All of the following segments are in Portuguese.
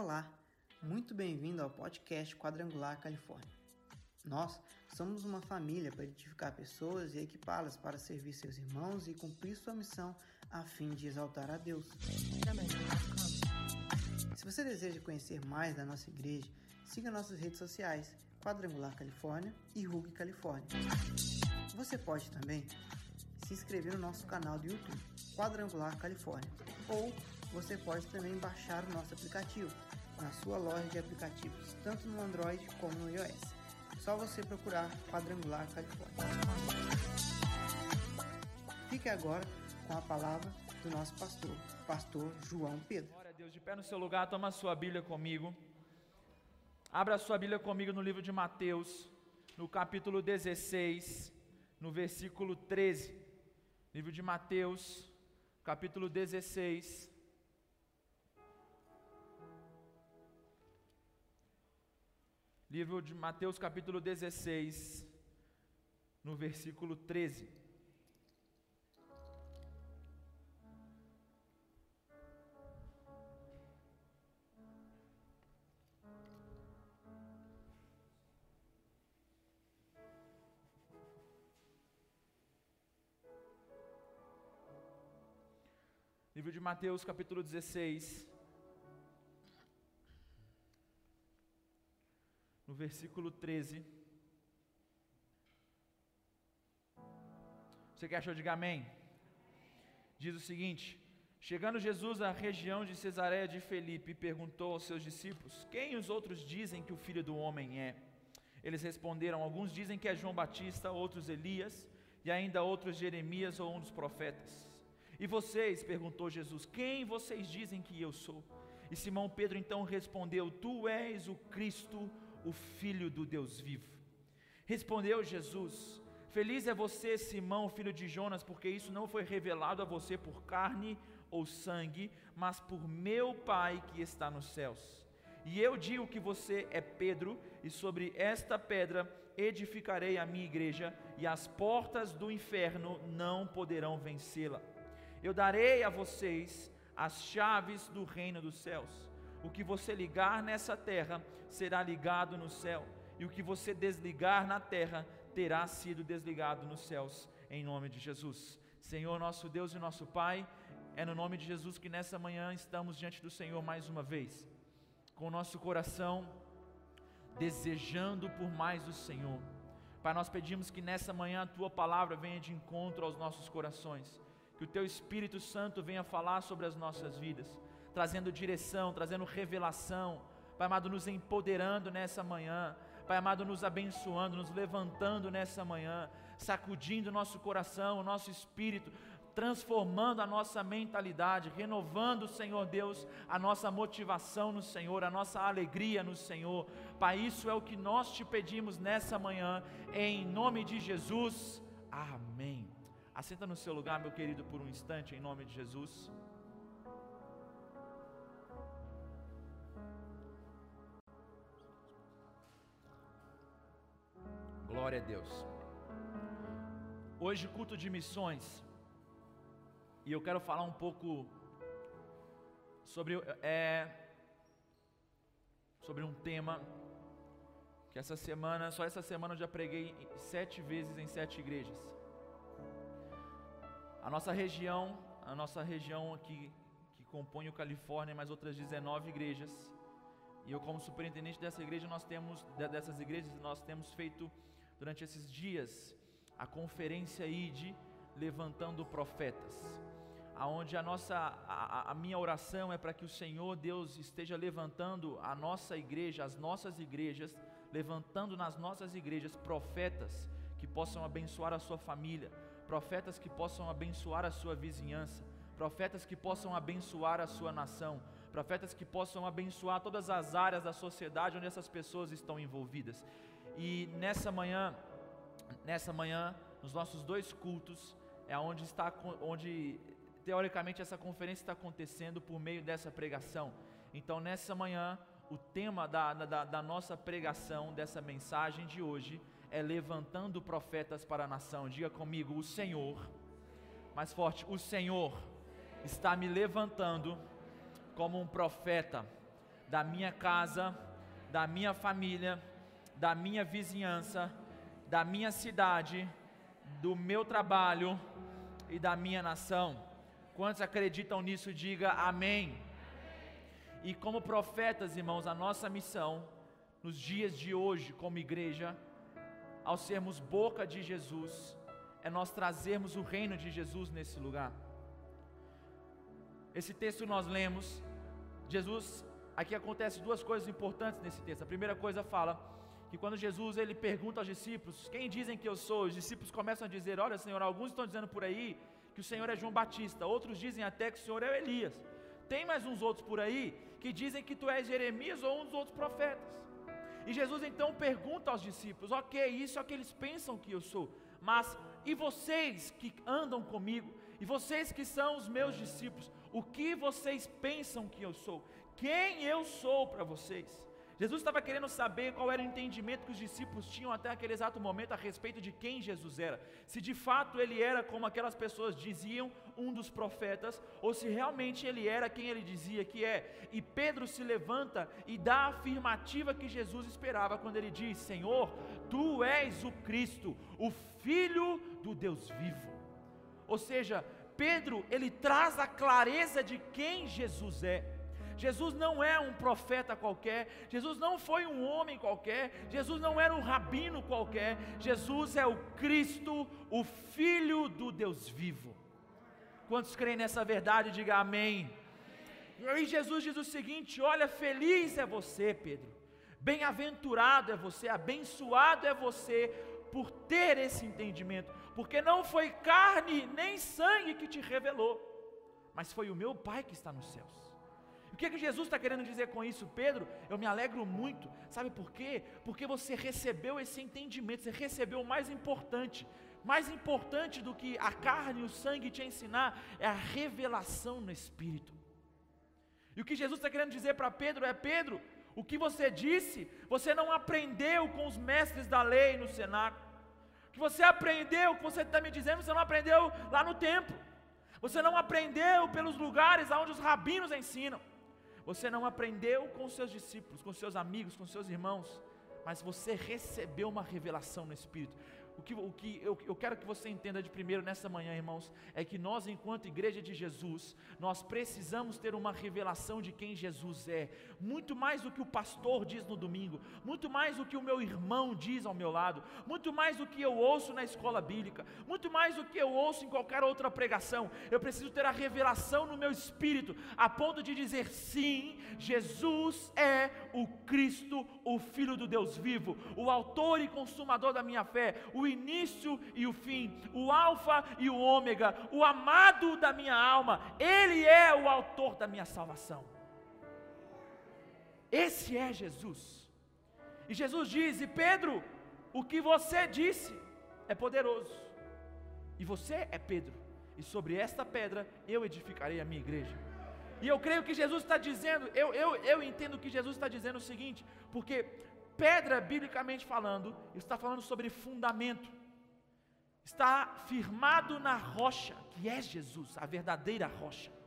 Olá, muito bem-vindo ao podcast Quadrangular Califórnia. Nós somos uma família para edificar pessoas e equipá-las para servir seus irmãos e cumprir sua missão a fim de exaltar a Deus. Se você deseja conhecer mais da nossa igreja, siga nossas redes sociais Quadrangular Califórnia e Rug Califórnia. Você pode também se inscrever no nosso canal do YouTube, Quadrangular Califórnia, ou você pode também baixar o nosso aplicativo na sua loja de aplicativos, tanto no Android como no iOS. Só você procurar Quadrangular Califórnia. Fique agora com a palavra do nosso pastor, pastor João Pedro. Glória a Deus, de pé no seu lugar, toma a sua Bíblia comigo. Abra a sua Bíblia comigo no livro de Mateus, no capítulo 16, no versículo 13. Livro de Mateus, capítulo 16. Livro de Mateus, capítulo 16, no versículo 13. Livro de Mateus, capítulo 16, no versículo 13. Você que achou, diga amém. Diz o seguinte: Chegando Jesus à região de Cesareia de Felipe, perguntou aos seus discípulos: Quem os outros dizem que o filho do homem é? Eles responderam: Alguns dizem que é João Batista, outros Elias, e ainda outros Jeremias ou um dos profetas. E vocês, perguntou Jesus, quem vocês dizem que eu sou? E Simão Pedro então respondeu: Tu és o Cristo, o Filho do Deus vivo. Respondeu Jesus: Feliz é você, Simão, filho de Jonas, porque isso não foi revelado a você por carne ou sangue, mas por meu Pai que está nos céus. E eu digo que você é Pedro, e sobre esta pedra edificarei a minha igreja, e as portas do inferno não poderão vencê-la. Eu darei a vocês as chaves do reino dos céus. O que você ligar nessa terra será ligado no céu, e o que você desligar na terra terá sido desligado nos céus, em nome de Jesus. Senhor, nosso Deus e nosso Pai, é no nome de Jesus que nessa manhã estamos diante do Senhor mais uma vez, com o nosso coração desejando por mais do Senhor. Pai, nós pedimos que nessa manhã a tua palavra venha de encontro aos nossos corações que o Teu Espírito Santo venha falar sobre as nossas vidas, trazendo direção, trazendo revelação, Pai amado, nos empoderando nessa manhã, Pai amado, nos abençoando, nos levantando nessa manhã, sacudindo nosso coração, o nosso espírito, transformando a nossa mentalidade, renovando, Senhor Deus, a nossa motivação no Senhor, a nossa alegria no Senhor. Pai, isso é o que nós te pedimos nessa manhã, em nome de Jesus. Amém. Assenta no seu lugar, meu querido, por um instante, em nome de Jesus. Glória a Deus. Hoje, culto de missões, e eu quero falar um pouco sobre, é, sobre um tema que essa semana, só essa semana eu já preguei sete vezes em sete igrejas. A nossa região, a nossa região aqui que compõe o Califórnia, mais outras 19 igrejas. E eu como superintendente dessa igreja, nós temos dessas igrejas, nós temos feito durante esses dias a conferência ID levantando profetas. Aonde a nossa a, a minha oração é para que o Senhor Deus esteja levantando a nossa igreja, as nossas igrejas, levantando nas nossas igrejas profetas que possam abençoar a sua família, profetas que possam abençoar a sua vizinhança, profetas que possam abençoar a sua nação, profetas que possam abençoar todas as áreas da sociedade onde essas pessoas estão envolvidas. E nessa manhã, nessa manhã, nos nossos dois cultos, é onde está onde teoricamente essa conferência está acontecendo por meio dessa pregação. Então nessa manhã, o tema da, da, da nossa pregação, dessa mensagem de hoje, é levantando profetas para a nação. Diga comigo: o Senhor, mais forte, o Senhor está me levantando como um profeta da minha casa, da minha família, da minha vizinhança, da minha cidade, do meu trabalho e da minha nação. Quantos acreditam nisso, diga amém. E como profetas, irmãos, a nossa missão nos dias de hoje, como igreja, ao sermos boca de Jesus, é nós trazermos o reino de Jesus nesse lugar. Esse texto nós lemos, Jesus, aqui acontece duas coisas importantes nesse texto. A primeira coisa fala que quando Jesus ele pergunta aos discípulos, quem dizem que eu sou? Os discípulos começam a dizer: Olha, Senhor, alguns estão dizendo por aí que o Senhor é João Batista, outros dizem até que o Senhor é Elias. Tem mais uns outros por aí que dizem que tu és Jeremias ou um dos outros profetas. E Jesus então pergunta aos discípulos: Ok, isso é o que eles pensam que eu sou, mas e vocês que andam comigo, e vocês que são os meus discípulos, o que vocês pensam que eu sou? Quem eu sou para vocês? Jesus estava querendo saber qual era o entendimento que os discípulos tinham até aquele exato momento a respeito de quem Jesus era. Se de fato ele era, como aquelas pessoas diziam, um dos profetas, ou se realmente ele era quem ele dizia que é. E Pedro se levanta e dá a afirmativa que Jesus esperava quando ele diz: Senhor, tu és o Cristo, o Filho do Deus vivo. Ou seja, Pedro, ele traz a clareza de quem Jesus é. Jesus não é um profeta qualquer, Jesus não foi um homem qualquer, Jesus não era um rabino qualquer, Jesus é o Cristo, o Filho do Deus vivo. Quantos creem nessa verdade, diga amém. E aí Jesus diz o seguinte: olha, feliz é você, Pedro, bem-aventurado é você, abençoado é você por ter esse entendimento, porque não foi carne nem sangue que te revelou, mas foi o meu Pai que está nos céus. O que, é que Jesus está querendo dizer com isso, Pedro? Eu me alegro muito, sabe por quê? Porque você recebeu esse entendimento, você recebeu o mais importante. Mais importante do que a carne e o sangue te ensinar é a revelação no Espírito. E o que Jesus está querendo dizer para Pedro é: Pedro, o que você disse, você não aprendeu com os mestres da lei no cenáculo. O que você aprendeu, o que você está me dizendo, você não aprendeu lá no templo. Você não aprendeu pelos lugares onde os rabinos ensinam. Você não aprendeu com seus discípulos, com seus amigos, com seus irmãos, mas você recebeu uma revelação no Espírito. O que, o que eu, eu quero que você entenda de primeiro nessa manhã, irmãos, é que nós, enquanto igreja de Jesus, nós precisamos ter uma revelação de quem Jesus é, muito mais do que o pastor diz no domingo, muito mais do que o meu irmão diz ao meu lado, muito mais do que eu ouço na escola bíblica, muito mais do que eu ouço em qualquer outra pregação. Eu preciso ter a revelação no meu espírito, a ponto de dizer sim, Jesus é o Cristo, o Filho do Deus vivo, o autor e consumador da minha fé, o início e o fim, o Alfa e o Ômega, o amado da minha alma, Ele é o autor da minha salvação. Esse é Jesus. E Jesus diz: e Pedro, o que você disse é poderoso, e você é Pedro, e sobre esta pedra eu edificarei a minha igreja. E eu creio que Jesus está dizendo, eu, eu, eu entendo que Jesus está dizendo o seguinte, porque pedra, biblicamente falando, está falando sobre fundamento, está firmado na rocha, que é Jesus, a verdadeira rocha.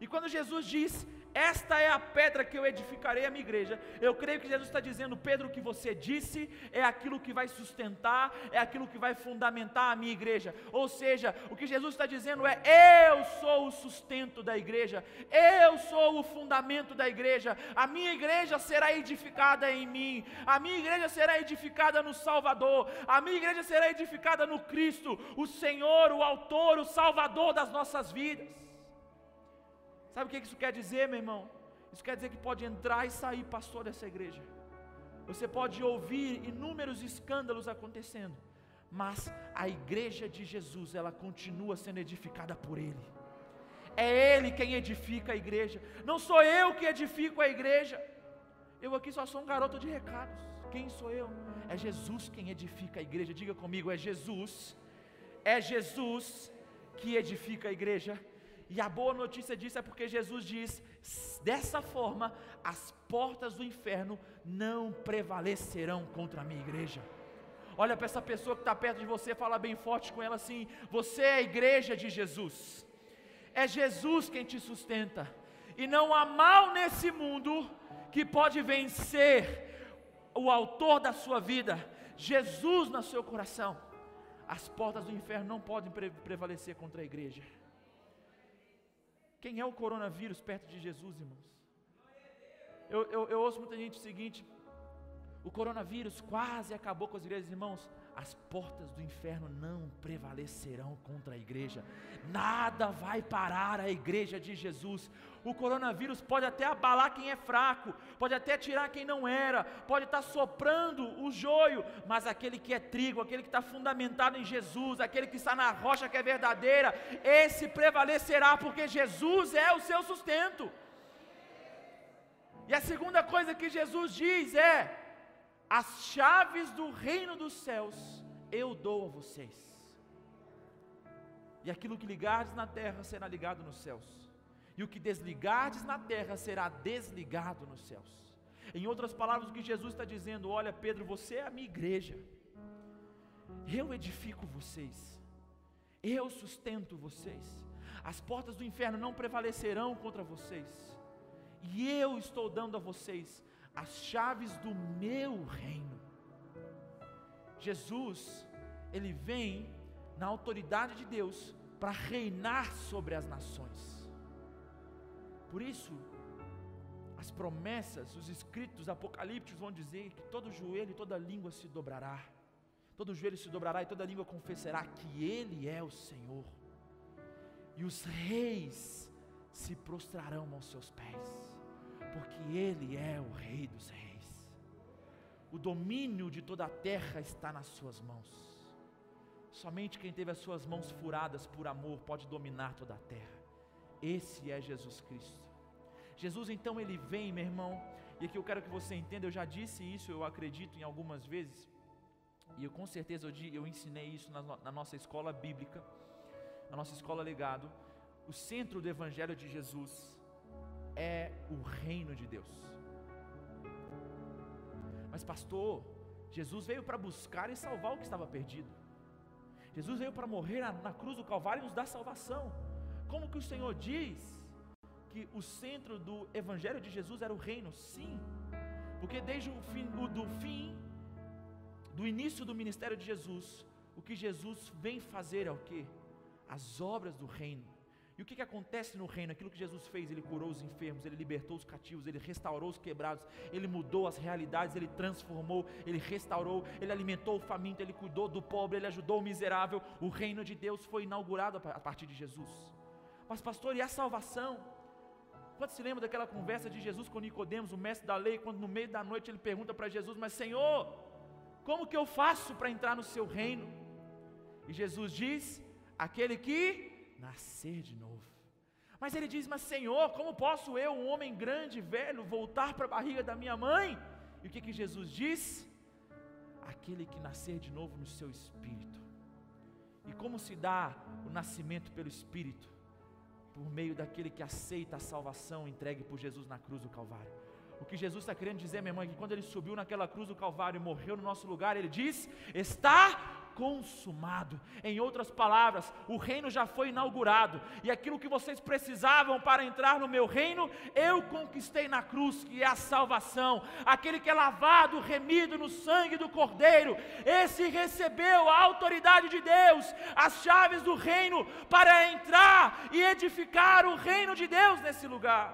E quando Jesus diz esta é a pedra que eu edificarei a minha igreja. Eu creio que Jesus está dizendo, Pedro, o que você disse é aquilo que vai sustentar, é aquilo que vai fundamentar a minha igreja. Ou seja, o que Jesus está dizendo é: eu sou o sustento da igreja, eu sou o fundamento da igreja. A minha igreja será edificada em mim, a minha igreja será edificada no Salvador, a minha igreja será edificada no Cristo, o Senhor, o Autor, o Salvador das nossas vidas. Sabe o que isso quer dizer, meu irmão? Isso quer dizer que pode entrar e sair pastor dessa igreja. Você pode ouvir inúmeros escândalos acontecendo, mas a igreja de Jesus, ela continua sendo edificada por Ele. É Ele quem edifica a igreja, não sou eu que edifico a igreja. Eu aqui só sou um garoto de recados. Quem sou eu? É Jesus quem edifica a igreja. Diga comigo, é Jesus. É Jesus que edifica a igreja. E a boa notícia disso é porque Jesus diz: dessa forma, as portas do inferno não prevalecerão contra a minha igreja. Olha para essa pessoa que está perto de você, fala bem forte com ela assim: Você é a igreja de Jesus, é Jesus quem te sustenta, e não há mal nesse mundo que pode vencer o autor da sua vida, Jesus no seu coração, as portas do inferno não podem pre prevalecer contra a igreja. Quem é o coronavírus perto de Jesus, irmãos? Eu, eu, eu ouço muita gente o seguinte: o coronavírus quase acabou com as igrejas, irmãos as portas do inferno não prevalecerão contra a igreja, nada vai parar a igreja de Jesus. O coronavírus pode até abalar quem é fraco, pode até tirar quem não era, pode estar soprando o joio, mas aquele que é trigo, aquele que está fundamentado em Jesus, aquele que está na rocha que é verdadeira, esse prevalecerá, porque Jesus é o seu sustento. E a segunda coisa que Jesus diz é: as chaves do reino dos céus eu dou a vocês. E aquilo que ligardes na terra será ligado nos céus, e o que desligardes na terra será desligado nos céus. Em outras palavras, o que Jesus está dizendo: olha, Pedro, você é a minha igreja, eu edifico vocês, eu sustento vocês, as portas do inferno não prevalecerão contra vocês, e eu estou dando a vocês as chaves do meu reino. Jesus, ele vem na autoridade de Deus para reinar sobre as nações. Por isso, as promessas, os escritos apocalípticos vão dizer que todo joelho e toda língua se dobrará. Todo joelho se dobrará e toda língua confessará que Ele é o Senhor. E os reis se prostrarão aos seus pés porque Ele é o Rei dos Reis. O domínio de toda a terra está nas Suas mãos. Somente quem teve as suas mãos furadas por amor pode dominar toda a terra. Esse é Jesus Cristo. Jesus então ele vem, meu irmão, e aqui eu quero que você entenda, eu já disse isso, eu acredito em algumas vezes, e eu com certeza eu, eu ensinei isso na, na nossa escola bíblica, na nossa escola legado. O centro do Evangelho de Jesus é o reino de Deus. Mas, pastor, Jesus veio para buscar e salvar o que estava perdido. Jesus veio para morrer na, na, cruz do Calvário e nos dar salvação. Como que o Senhor diz que o centro do Evangelho de Jesus era o reino? Sim, porque desde o fim, o, do fim, do início do ministério de Jesus, o que Jesus vem fazer é o que? As obras do reino e o que, que acontece no reino? Aquilo que Jesus fez, ele curou os enfermos, ele libertou os cativos, ele restaurou os quebrados, ele mudou as realidades, ele transformou, ele restaurou, ele alimentou o faminto, ele cuidou do pobre, ele ajudou o miserável. O reino de Deus foi inaugurado a partir de Jesus. Mas, pastor, e a salvação? Quando se lembra daquela conversa de Jesus com Nicodemos, o mestre da lei, quando no meio da noite ele pergunta para Jesus: Mas Senhor, como que eu faço para entrar no seu reino? E Jesus diz: Aquele que nascer de novo. Mas ele diz: Mas Senhor, como posso eu, um homem grande, velho, voltar para a barriga da minha mãe? E o que, que Jesus diz? Aquele que nascer de novo no seu espírito. E como se dá o nascimento pelo espírito? Por meio daquele que aceita a salvação entregue por Jesus na cruz do Calvário. O que Jesus está querendo dizer, minha irmã, é que quando ele subiu naquela cruz do Calvário e morreu no nosso lugar, ele diz: Está consumado. Em outras palavras, o reino já foi inaugurado, e aquilo que vocês precisavam para entrar no meu reino, eu conquistei na cruz, que é a salvação. Aquele que é lavado, remido no sangue do Cordeiro, esse recebeu a autoridade de Deus, as chaves do reino para entrar e edificar o reino de Deus nesse lugar.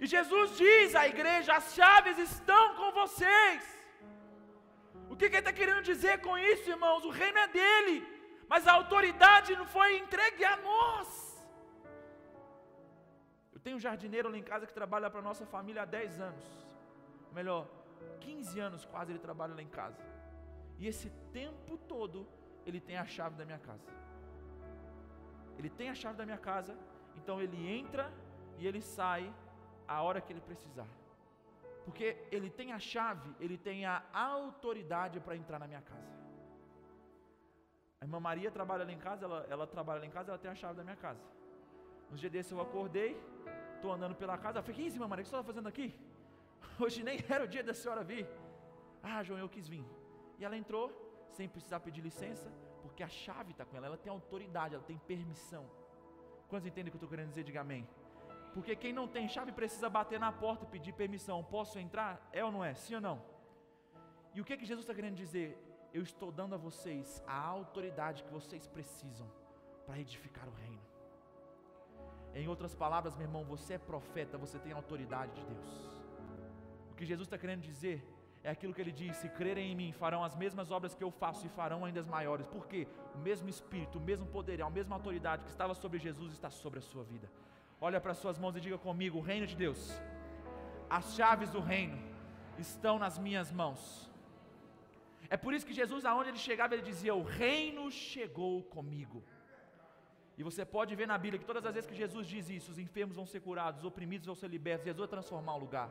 E Jesus diz à igreja: as chaves estão com vocês. Que, que ele está querendo dizer com isso, irmãos? O reino é dele, mas a autoridade não foi entregue a nós. Eu tenho um jardineiro lá em casa que trabalha para a nossa família há 10 anos. Melhor, 15 anos quase ele trabalha lá em casa. E esse tempo todo ele tem a chave da minha casa. Ele tem a chave da minha casa, então ele entra e ele sai a hora que ele precisar. Porque ele tem a chave, ele tem a autoridade para entrar na minha casa. A irmã Maria trabalha lá em casa, ela, ela trabalha lá em casa, ela tem a chave da minha casa. Nos dias desses eu acordei, estou andando pela casa, eu falei, que isso, irmã Maria, o que você está fazendo aqui? Hoje nem era o dia da senhora vir. Ah, João, eu quis vir. E ela entrou, sem precisar pedir licença, porque a chave está com ela, ela tem autoridade, ela tem permissão. Quantos entendem o que eu estou querendo dizer? Diga amém. Porque quem não tem chave precisa bater na porta e pedir permissão. Posso entrar? É ou não é? Sim ou não? E o que, que Jesus está querendo dizer? Eu estou dando a vocês a autoridade que vocês precisam para edificar o reino. Em outras palavras, meu irmão, você é profeta, você tem autoridade de Deus. O que Jesus está querendo dizer é aquilo que ele diz: se crerem em mim, farão as mesmas obras que eu faço e farão ainda as maiores. Por quê? O mesmo Espírito, o mesmo poder, a mesma autoridade que estava sobre Jesus está sobre a sua vida. Olha para as suas mãos e diga comigo: o reino de Deus, as chaves do reino estão nas minhas mãos. É por isso que Jesus, aonde ele chegava, ele dizia: O reino chegou comigo. E você pode ver na Bíblia que todas as vezes que Jesus diz isso, os enfermos vão ser curados, os oprimidos vão ser libertos, Jesus vai transformar o lugar.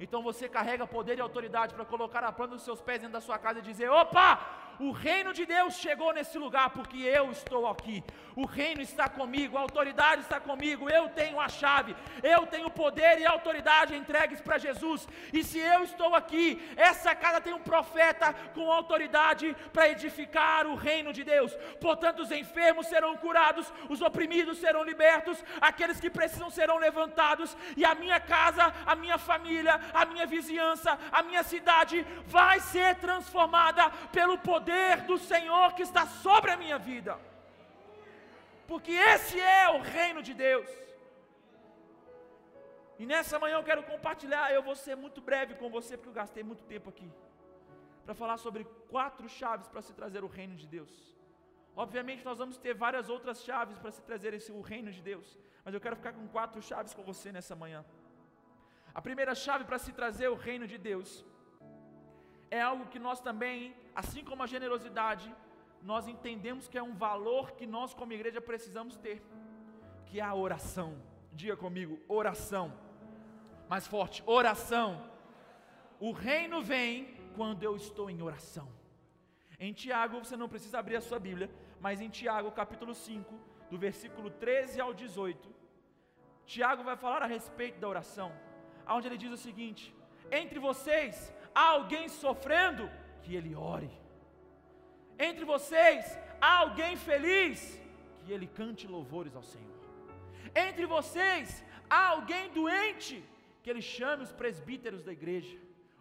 Então você carrega poder e autoridade para colocar a planta dos seus pés dentro da sua casa e dizer: opa, o reino de Deus chegou nesse lugar porque eu estou aqui. O reino está comigo, a autoridade está comigo. Eu tenho a chave, eu tenho poder e autoridade entregues para Jesus. E se eu estou aqui, essa casa tem um profeta com autoridade para edificar o reino de Deus. Portanto, os enfermos serão curados, os oprimidos serão libertos, aqueles que precisam serão levantados, e a minha casa, a minha família, a minha vizinhança, a minha cidade vai ser transformada pelo poder poder do Senhor que está sobre a minha vida. Porque esse é o reino de Deus. E nessa manhã eu quero compartilhar, eu vou ser muito breve com você, porque eu gastei muito tempo aqui, para falar sobre quatro chaves para se trazer o reino de Deus. Obviamente nós vamos ter várias outras chaves para se trazer esse, o reino de Deus, mas eu quero ficar com quatro chaves com você nessa manhã. A primeira chave para se trazer o reino de Deus é algo que nós também, assim como a generosidade, nós entendemos que é um valor que nós, como igreja, precisamos ter, que é a oração. Diga comigo, oração. Mais forte, oração. O reino vem quando eu estou em oração. Em Tiago, você não precisa abrir a sua Bíblia, mas em Tiago, capítulo 5, do versículo 13 ao 18, Tiago vai falar a respeito da oração, onde ele diz o seguinte: Entre vocês há alguém sofrendo, que ele ore. Entre vocês há alguém feliz, que ele cante louvores ao Senhor. Entre vocês há alguém doente, que ele chame os presbíteros da igreja,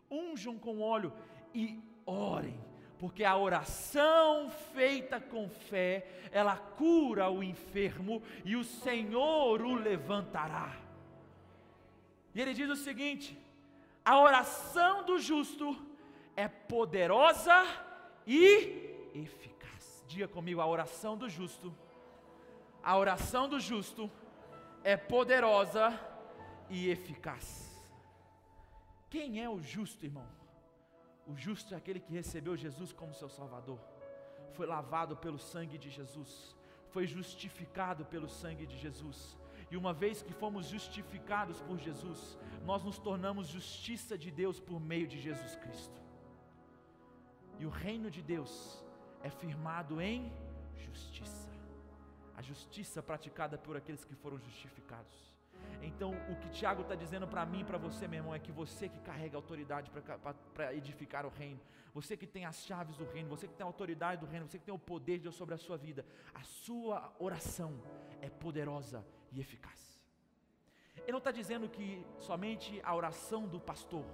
unjam com óleo e orem, porque a oração feita com fé, ela cura o enfermo e o Senhor o levantará. E ele diz o seguinte: a oração do justo é poderosa e eficaz. Diga comigo, a oração do justo, a oração do justo é poderosa e eficaz. Quem é o justo, irmão? O justo é aquele que recebeu Jesus como seu Salvador, foi lavado pelo sangue de Jesus, foi justificado pelo sangue de Jesus, e uma vez que fomos justificados por Jesus, nós nos tornamos justiça de Deus por meio de Jesus Cristo. E o reino de Deus é firmado em justiça. A justiça praticada por aqueles que foram justificados. Então, o que Tiago está dizendo para mim e para você, meu irmão, é que você que carrega autoridade para edificar o reino, você que tem as chaves do reino, você que tem a autoridade do reino, você que tem o poder de Deus sobre a sua vida, a sua oração é poderosa e eficaz. Ele não está dizendo que somente a oração do pastor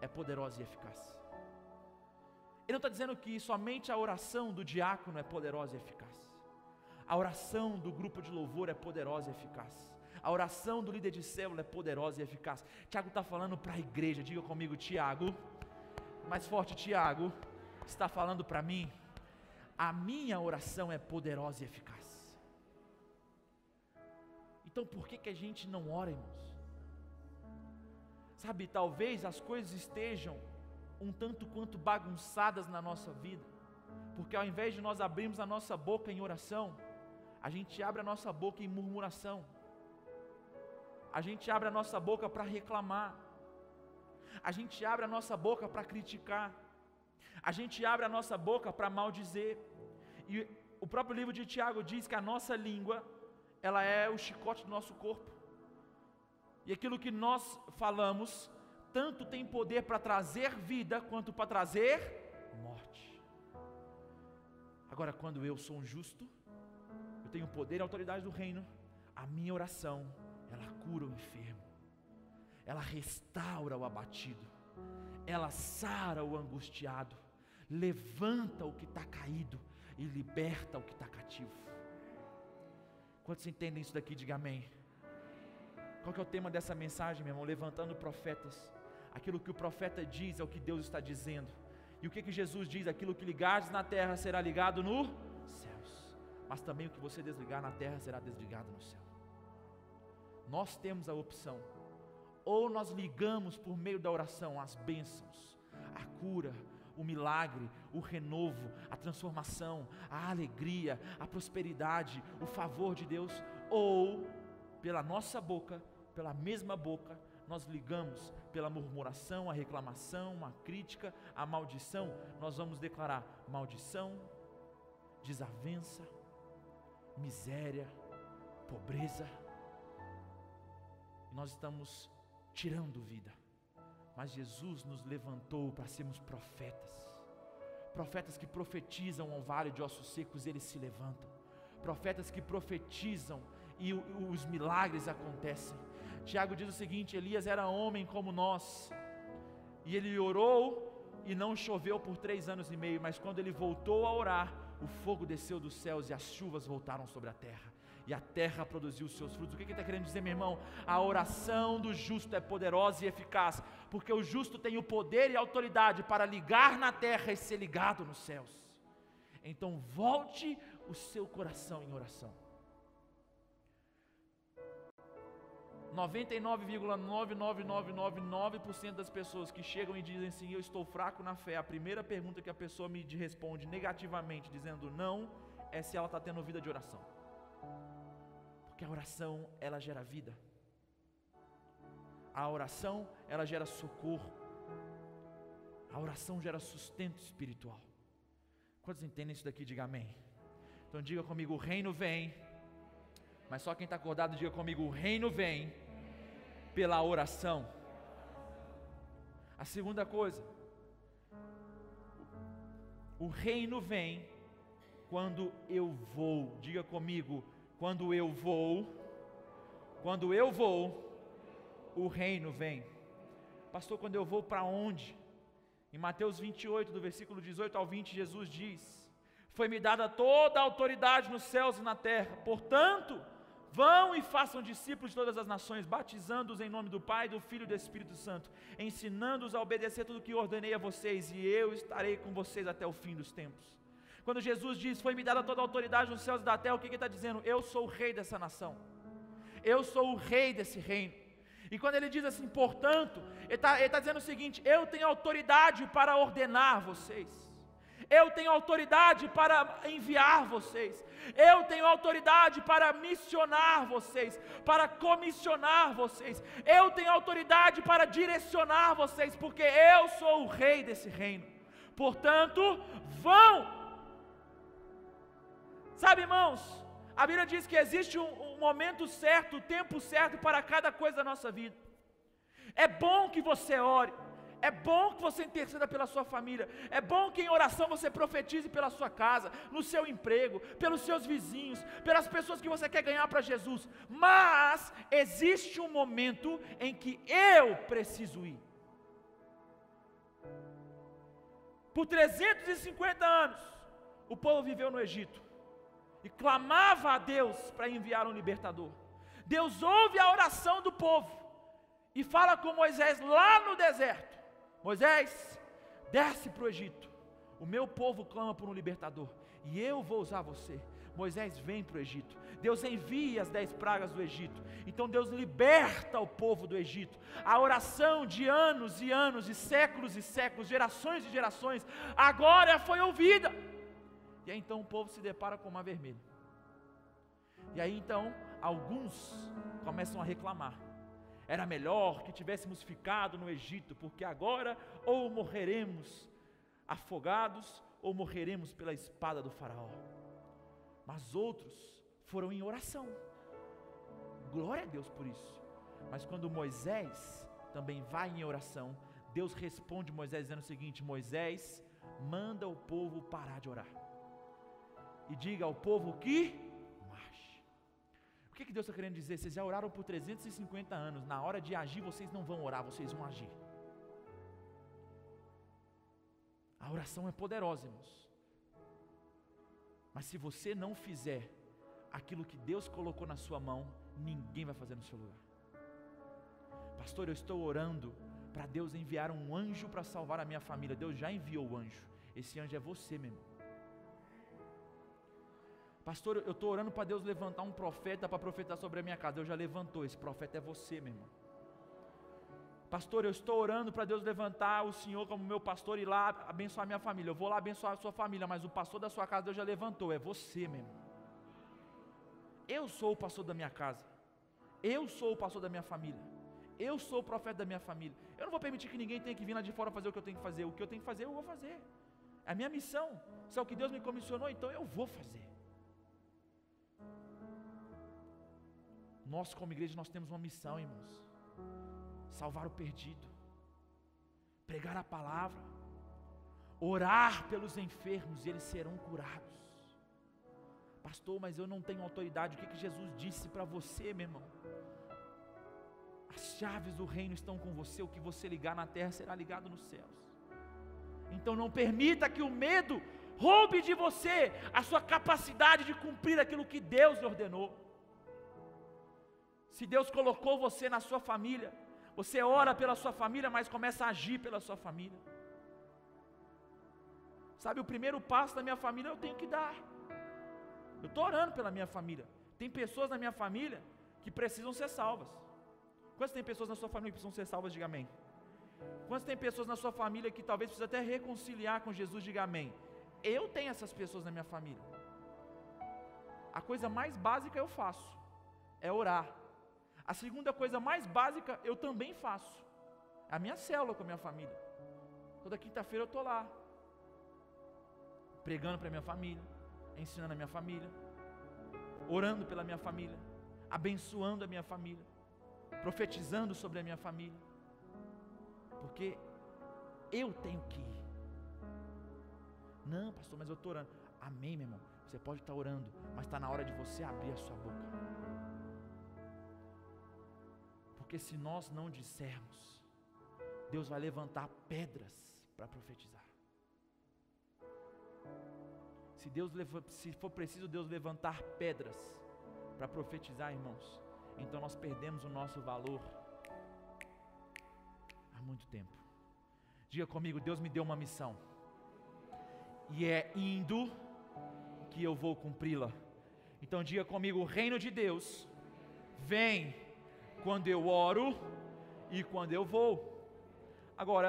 é poderosa e eficaz. Ele não está dizendo que somente a oração do diácono é poderosa e eficaz. A oração do grupo de louvor é poderosa e eficaz. A oração do líder de célula é poderosa e eficaz. Tiago está falando para a igreja, diga comigo, Tiago. Mais forte, Tiago, está falando para mim. A minha oração é poderosa e eficaz. Então por que, que a gente não ora, irmãos? Sabe, talvez as coisas estejam um tanto quanto bagunçadas na nossa vida, porque ao invés de nós abrirmos a nossa boca em oração, a gente abre a nossa boca em murmuração, a gente abre a nossa boca para reclamar, a gente abre a nossa boca para criticar, a gente abre a nossa boca para maldizer, e o próprio livro de Tiago diz que a nossa língua ela é o chicote do nosso corpo. E aquilo que nós falamos, tanto tem poder para trazer vida, quanto para trazer morte. Agora, quando eu sou um justo, eu tenho poder e autoridade do reino, a minha oração ela cura o enfermo, ela restaura o abatido, ela sara o angustiado, levanta o que está caído e liberta o que está cativo. Quantos entendem isso daqui? Diga amém. Qual que é o tema dessa mensagem, meu irmão? Levantando profetas. Aquilo que o profeta diz é o que Deus está dizendo. E o que, que Jesus diz? Aquilo que ligares na terra será ligado nos céus. Mas também o que você desligar na terra será desligado no céu. Nós temos a opção. Ou nós ligamos por meio da oração as bênçãos, a cura, o milagre, o renovo, a transformação, a alegria, a prosperidade, o favor de Deus, ou pela nossa boca, pela mesma boca, nós ligamos pela murmuração, a reclamação, a crítica, a maldição, nós vamos declarar maldição, desavença, miséria, pobreza. Nós estamos tirando vida. Mas Jesus nos levantou para sermos profetas. Profetas que profetizam ao vale de ossos secos, eles se levantam. Profetas que profetizam e os milagres acontecem. Tiago diz o seguinte: Elias era homem como nós, e ele orou e não choveu por três anos e meio, mas quando ele voltou a orar, o fogo desceu dos céus e as chuvas voltaram sobre a terra e a terra produziu os seus frutos. O que ele está querendo dizer, meu irmão? A oração do justo é poderosa e eficaz, porque o justo tem o poder e a autoridade para ligar na terra e ser ligado nos céus. Então, volte o seu coração em oração. 99,99999% das pessoas que chegam e dizem assim, eu estou fraco na fé, a primeira pergunta que a pessoa me responde negativamente, dizendo não, é se ela está tendo vida de oração. Porque a oração, ela gera vida. A oração, ela gera socorro. A oração gera sustento espiritual. Quantos entendem isso daqui? Diga amém. Então diga comigo: o reino vem. Mas só quem está acordado, diga comigo: o reino vem pela oração. A segunda coisa, o reino vem quando eu vou. Diga comigo: quando eu vou, quando eu vou, o reino vem. Pastor, quando eu vou para onde? Em Mateus 28, do versículo 18 ao 20, Jesus diz: Foi-me dada toda a autoridade nos céus e na terra, portanto, vão e façam discípulos de todas as nações, batizando-os em nome do Pai, do Filho e do Espírito Santo, ensinando-os a obedecer tudo o que ordenei a vocês, e eu estarei com vocês até o fim dos tempos. Quando Jesus diz: Foi-me dada toda a autoridade nos céus e da terra, o que ele está dizendo? Eu sou o rei dessa nação, eu sou o rei desse reino. E quando ele diz assim, portanto, ele está tá dizendo o seguinte: eu tenho autoridade para ordenar vocês, eu tenho autoridade para enviar vocês, eu tenho autoridade para missionar vocês, para comissionar vocês, eu tenho autoridade para direcionar vocês, porque eu sou o rei desse reino. Portanto, vão Sabe, irmãos, a Bíblia diz que existe um, um momento certo, o um tempo certo para cada coisa da nossa vida. É bom que você ore, é bom que você interceda pela sua família, é bom que em oração você profetize pela sua casa, no seu emprego, pelos seus vizinhos, pelas pessoas que você quer ganhar para Jesus, mas existe um momento em que eu preciso ir. Por 350 anos, o povo viveu no Egito e clamava a Deus para enviar um libertador. Deus ouve a oração do povo e fala com Moisés lá no deserto: Moisés, desce para o Egito. O meu povo clama por um libertador e eu vou usar você. Moisés vem para o Egito. Deus envia as dez pragas do Egito. Então Deus liberta o povo do Egito. A oração de anos e anos, de séculos e séculos, gerações e gerações, agora foi ouvida. E aí então o povo se depara com o mar vermelho. E aí então alguns começam a reclamar. Era melhor que tivéssemos ficado no Egito, porque agora ou morreremos afogados ou morreremos pela espada do Faraó. Mas outros foram em oração. Glória a Deus por isso. Mas quando Moisés também vai em oração, Deus responde Moisés dizendo o seguinte: Moisés, manda o povo parar de orar e diga ao povo que marche. O que, que Deus está querendo dizer? Vocês já oraram por 350 anos, na hora de agir vocês não vão orar, vocês vão agir. A oração é poderosa, irmãos. Mas se você não fizer aquilo que Deus colocou na sua mão, ninguém vai fazer no seu lugar. Pastor, eu estou orando para Deus enviar um anjo para salvar a minha família. Deus já enviou o anjo. Esse anjo é você, meu irmão. Pastor, eu estou orando para Deus levantar um profeta para profetizar sobre a minha casa. Deus já levantou. Esse profeta é você, meu irmão. Pastor, eu estou orando para Deus levantar o Senhor como meu pastor e lá abençoar minha família. Eu vou lá abençoar a sua família, mas o pastor da sua casa Deus já levantou. É você, meu irmão. Eu sou o pastor da minha casa. Eu sou o pastor da minha família. Eu sou o profeta da minha família. Eu não vou permitir que ninguém tenha que vir lá de fora fazer o que eu tenho que fazer. O que eu tenho que fazer, eu vou fazer. É a minha missão. Se é o que Deus me comissionou, então eu vou fazer. Nós, como igreja, nós temos uma missão, irmãos. Salvar o perdido. Pregar a palavra. Orar pelos enfermos e eles serão curados. Pastor, mas eu não tenho autoridade. O que, que Jesus disse para você, meu irmão? As chaves do reino estão com você. O que você ligar na terra será ligado nos céus. Então não permita que o medo roube de você a sua capacidade de cumprir aquilo que Deus ordenou. Se Deus colocou você na sua família, você ora pela sua família, mas começa a agir pela sua família. Sabe, o primeiro passo da minha família eu tenho que dar. Eu estou orando pela minha família. Tem pessoas na minha família que precisam ser salvas. Quantas tem pessoas na sua família que precisam ser salvas? Diga amém. Quantas tem pessoas na sua família que talvez precisa até reconciliar com Jesus? Diga amém. Eu tenho essas pessoas na minha família. A coisa mais básica eu faço é orar. A segunda coisa mais básica eu também faço. É a minha célula com a minha família. Toda quinta-feira eu estou lá. Pregando para a minha família. Ensinando a minha família. Orando pela minha família. Abençoando a minha família profetizando sobre a minha família, porque eu tenho que ir. Não, pastor, mas eu estou orando. Amém, meu irmão. Você pode estar orando, mas está na hora de você abrir a sua boca. Porque se nós não dissermos, Deus vai levantar pedras para profetizar. Se, Deus, se for preciso Deus levantar pedras para profetizar, irmãos, então nós perdemos o nosso valor há muito tempo. Diga comigo, Deus me deu uma missão, e é indo que eu vou cumpri-la. Então diga comigo: o reino de Deus vem quando eu oro e quando eu vou. Agora,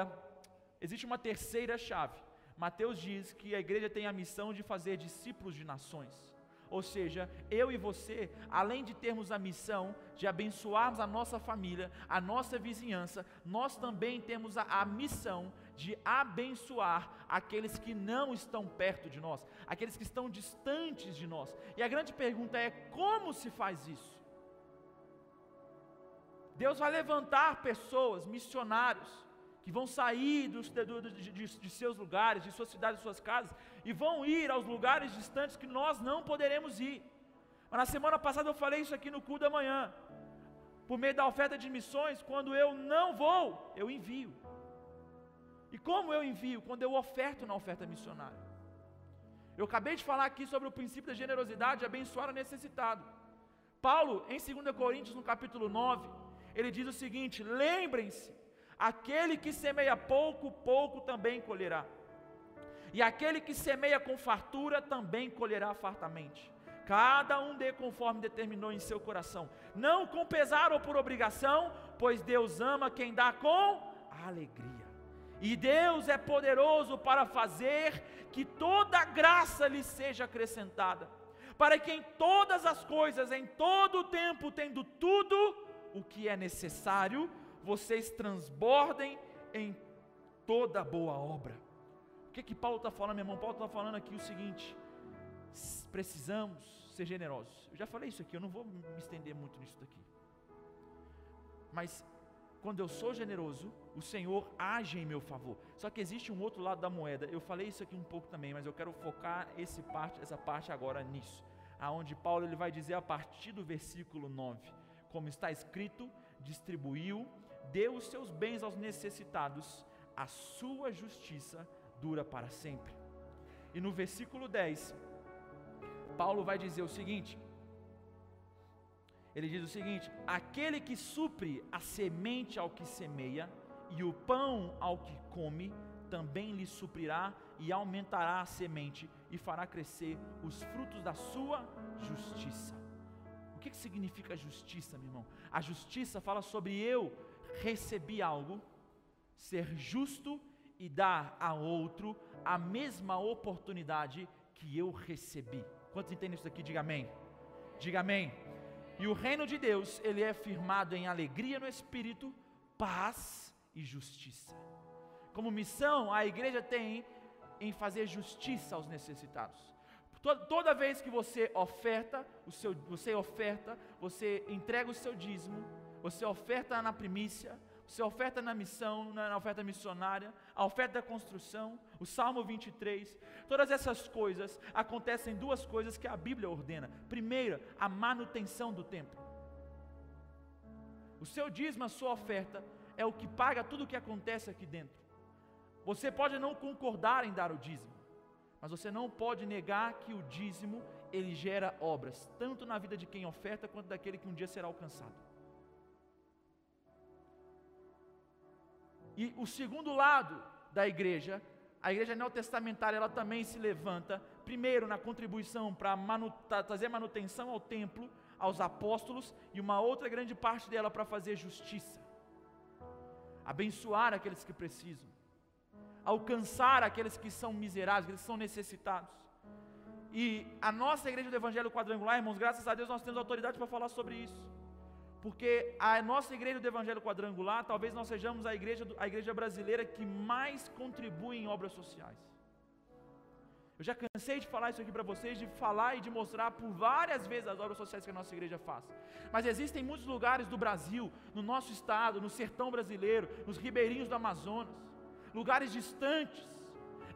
existe uma terceira chave. Mateus diz que a igreja tem a missão de fazer discípulos de nações. Ou seja, eu e você, além de termos a missão de abençoarmos a nossa família, a nossa vizinhança, nós também temos a, a, missão de abençoar aqueles que não estão perto de nós, aqueles que estão distantes de nós. E a grande pergunta é: como se faz isso? Deus vai levantar pessoas, missionários, que vão sair dos, de, de, de, seus lugares, de suas cidades, de suas casas, e vão ir aos lugares distantes que nós não poderemos ir. Mas na semana passada eu falei isso aqui no culto da manhã. Por meio da oferta de missões, quando eu não vou, eu envio. E como eu envio? Quando eu oferto na oferta missionária. Eu acabei de falar aqui sobre o princípio da generosidade, abençoar o necessitado. Paulo, em 2 Coríntios, no capítulo 9, ele diz o seguinte: lembrem-se, aquele que semeia pouco, pouco também colherá. E aquele que semeia com fartura também colherá fartamente. Cada um dê conforme determinou em seu coração, não com pesar ou por obrigação, pois Deus ama quem dá com alegria. E Deus é poderoso para fazer que toda graça lhe seja acrescentada, para que em todas as coisas, em todo o tempo, tendo tudo o que é necessário, vocês transbordem em toda boa obra que, que Paulo está falando, meu irmão? Paulo está falando aqui o seguinte: precisamos ser generosos. Eu já falei isso aqui, eu não vou me estender muito nisso daqui. Mas quando eu sou generoso, o Senhor age em meu favor. Só que existe um outro lado da moeda. Eu falei isso aqui um pouco também, mas eu quero focar esse parte, essa parte agora nisso. aonde Paulo ele vai dizer a partir do versículo 9, como está escrito, distribuiu, deu os seus bens aos necessitados, a sua justiça dura para sempre. E no versículo 10, Paulo vai dizer o seguinte: ele diz o seguinte: aquele que supre a semente ao que semeia, e o pão ao que come, também lhe suprirá e aumentará a semente e fará crescer os frutos da sua justiça. Que, significa justiça, meu irmão? A justiça fala sobre eu recebi algo, ser justo e dar a outro a mesma oportunidade que eu recebi. Quantos entendem isso aqui? Diga amém. Diga amém. E o reino de Deus, ele é firmado em alegria no espírito, paz e justiça. Como missão, a igreja tem em fazer justiça aos necessitados. Toda, vez que você oferta, o seu, você oferta, você entrega o seu dízimo, você oferta na primícia, você oferta na missão, na oferta missionária, a oferta da construção, o Salmo 23, todas essas coisas acontecem duas coisas que a Bíblia ordena. Primeira, a manutenção do templo. O seu dízimo, a sua oferta, é o que paga tudo o que acontece aqui dentro. Você pode não concordar em dar o dízimo, mas você não pode negar que o dízimo ele gera obras, tanto na vida de quem oferta quanto daquele que um dia será alcançado. E o segundo lado da igreja, a igreja neotestamentária, ela também se levanta, primeiro na contribuição para manu trazer manutenção ao templo, aos apóstolos, e uma outra grande parte dela para fazer justiça, abençoar aqueles que precisam alcançar aqueles que são miseráveis, aqueles que são necessitados. E a nossa igreja do Evangelho Quadrangular, irmãos, graças a Deus nós temos autoridade para falar sobre isso. Porque a nossa igreja do Evangelho Quadrangular, talvez nós sejamos a igreja, a igreja brasileira que mais contribui em obras sociais. Eu já cansei de falar isso aqui para vocês, de falar e de mostrar por várias vezes as obras sociais que a nossa igreja faz. Mas existem muitos lugares do Brasil, no nosso estado, no sertão brasileiro, nos ribeirinhos do Amazonas, lugares distantes,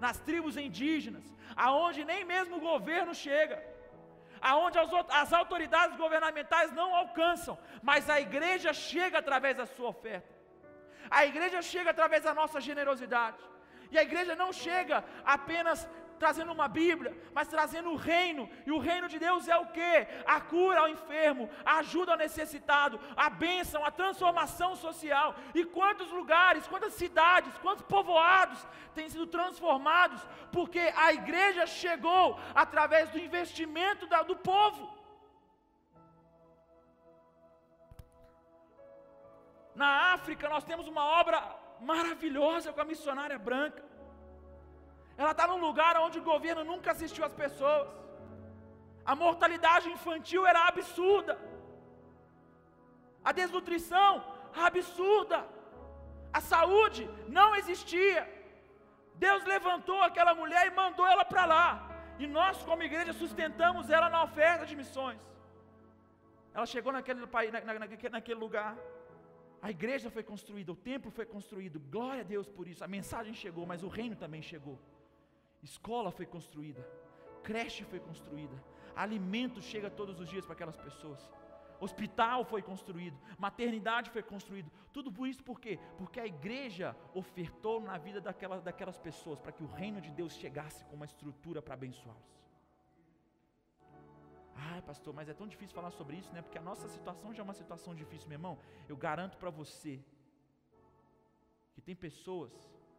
nas tribos indígenas, aonde nem mesmo o governo chega, aonde as, autoridades governamentais não alcançam, mas a igreja chega através da sua oferta. A igreja chega através da nossa generosidade. E a igreja não chega apenas trazendo uma Bíblia, mas trazendo o reino. E o reino de Deus é o que? A cura ao enfermo, a ajuda ao necessitado, a bênção, a transformação social. E quantos lugares, quantas cidades, quantos povoados têm sido transformados, porque a igreja chegou através do investimento da, do povo. Na África, nós temos uma obra maravilhosa com a missionária branca. Ela está num lugar onde o governo nunca assistiu às pessoas. A mortalidade infantil era absurda. A desnutrição absurda. A saúde não existia. Deus levantou aquela mulher e mandou ela para lá. E nós, como igreja, sustentamos ela na oferta de missões. Ela chegou naquele, na, na, naquele lugar. A igreja foi construída, o templo foi construído. Glória a Deus por isso. A mensagem chegou, mas o reino também chegou. Escola foi construída, creche foi construída, alimento chega todos os dias para aquelas pessoas. Hospital foi construído, maternidade foi construído, tudo por isso por quê? Porque a igreja ofertou na vida daquela, daquelas pessoas para que o reino de Deus chegasse com uma estrutura para abençoá-los. Ai, pastor, mas é tão difícil falar sobre isso, né? Porque a nossa situação já é uma situação difícil, meu irmão. Eu garanto para você que tem pessoas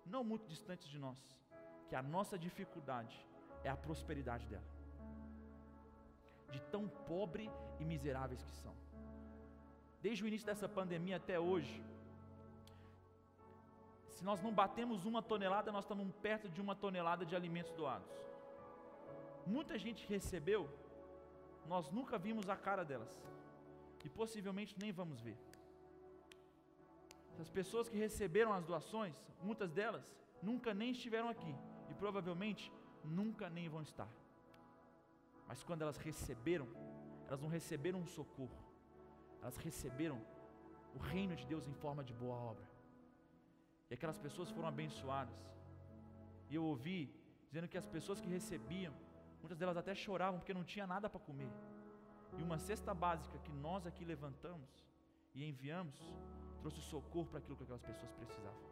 não muito distantes de nós que a nossa dificuldade é a prosperidade dela. De tão pobre e miseráveis que são. Desde o início dessa pandemia até hoje, se nós não batemos uma tonelada, nós estamos perto de uma tonelada de alimentos doados. Muita gente recebeu, nós nunca vimos a cara delas. E possivelmente nem vamos ver. As pessoas que receberam as doações, muitas delas nunca nem estiveram aqui e provavelmente nunca nem vão estar. Mas quando elas receberam, elas não receberam um socorro, elas receberam o reino de Deus em forma de boa obra. E aquelas pessoas foram abençoadas. E eu ouvi dizendo que as pessoas que recebiam Muitas delas até choravam porque não tinha nada para comer. E uma cesta básica que nós aqui levantamos e enviamos trouxe socorro para aquilo que aquelas pessoas precisavam.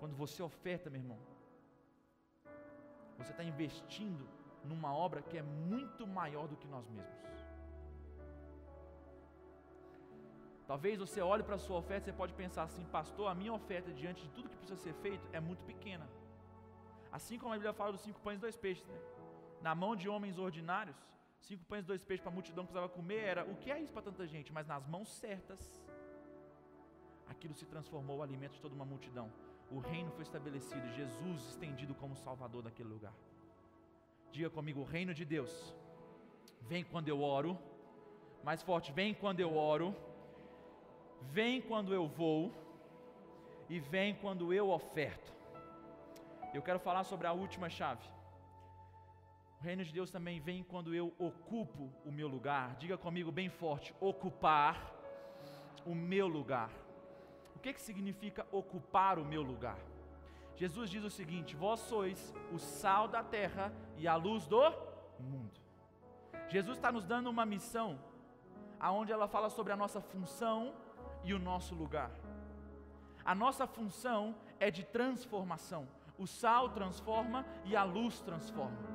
Quando você oferta, meu irmão, você está investindo numa obra que é muito maior do que nós mesmos. Talvez você olhe para a sua oferta e você pode pensar assim, pastor, a minha oferta diante de tudo que precisa ser feito é muito pequena. Assim como a Bíblia fala dos cinco pães e dois peixes, né? Na mão de homens ordinários, cinco pães e dois peixes para a multidão que precisava comer era o que é isso para tanta gente? Mas nas mãos certas, aquilo se transformou o alimento de toda uma multidão. O reino foi estabelecido, Jesus estendido como Salvador daquele lugar. Diga comigo, o reino de Deus vem quando eu oro, mais forte, vem quando eu oro vem quando eu vou e vem quando eu oferto. Eu quero falar sobre a última chave. O reino de Deus também vem quando eu ocupo o meu lugar. Diga comigo bem forte: ocupar o meu lugar. O que, que significa ocupar o meu lugar? Jesus diz o seguinte: Vós sois o sal da terra e a luz do mundo. Jesus está nos dando uma missão, aonde ela fala sobre a nossa função e o nosso lugar. A nossa função é de transformação. O sal transforma e a luz transforma.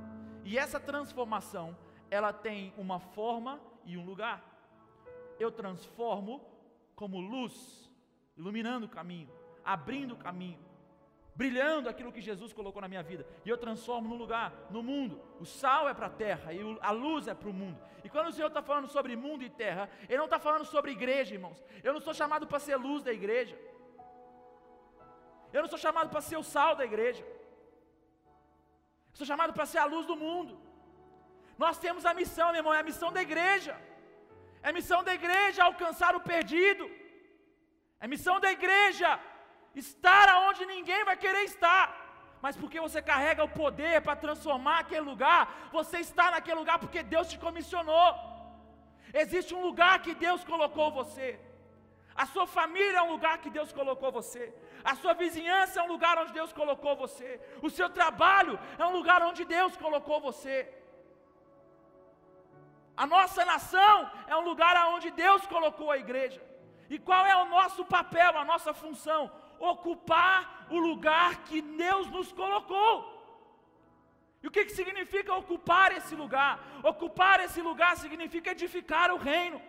E essa transformação, ela tem uma forma e um lugar. Eu transformo como luz, iluminando o caminho, abrindo o caminho, brilhando aquilo que Jesus colocou na minha vida, e eu transformo no lugar, no mundo. O sal é para a terra e a luz é para o mundo. E quando o Senhor está falando sobre mundo e terra, Ele não está falando sobre igreja, irmãos. Eu não sou chamado para ser luz da igreja. Eu não sou chamado para ser o sal da igreja. Eu sou chamado para ser a luz do mundo. Nós temos a missão, meu irmão, é a missão da igreja. É a missão da igreja alcançar o perdido. É missão da igreja estar aonde ninguém vai querer estar, mas porque você carrega o poder para transformar aquele lugar, você está naquele lugar porque Deus te comissionou. Existe um lugar que Deus colocou você. A sua família é um lugar que Deus colocou você. A sua vizinhança é um lugar onde Deus colocou você. O seu trabalho é um lugar onde Deus colocou você. A nossa nação é um lugar onde Deus colocou a igreja. E qual é o nosso papel, a nossa função? ocupar o lugar que Deus nos colocou. E o que, que significa ocupar esse lugar? Ocupar esse lugar significa edificar o reino,